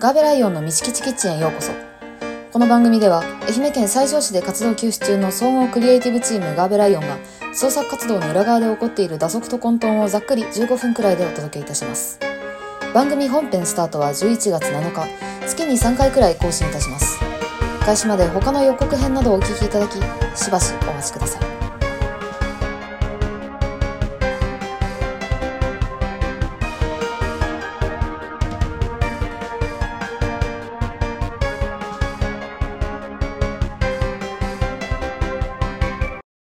ガーベライオンのミチキチキッチンへようこそ。この番組では愛媛県西条市で活動休止中の総合クリエイティブチームガーベライオンが創作活動の裏側で起こっている打足と混沌をざっくり15分くらいでお届けいたします。番組本編スタートは11月7日月に3回くらい更新いたします。開始まで他の予告編などをお聞きいただきしばしお待ちください。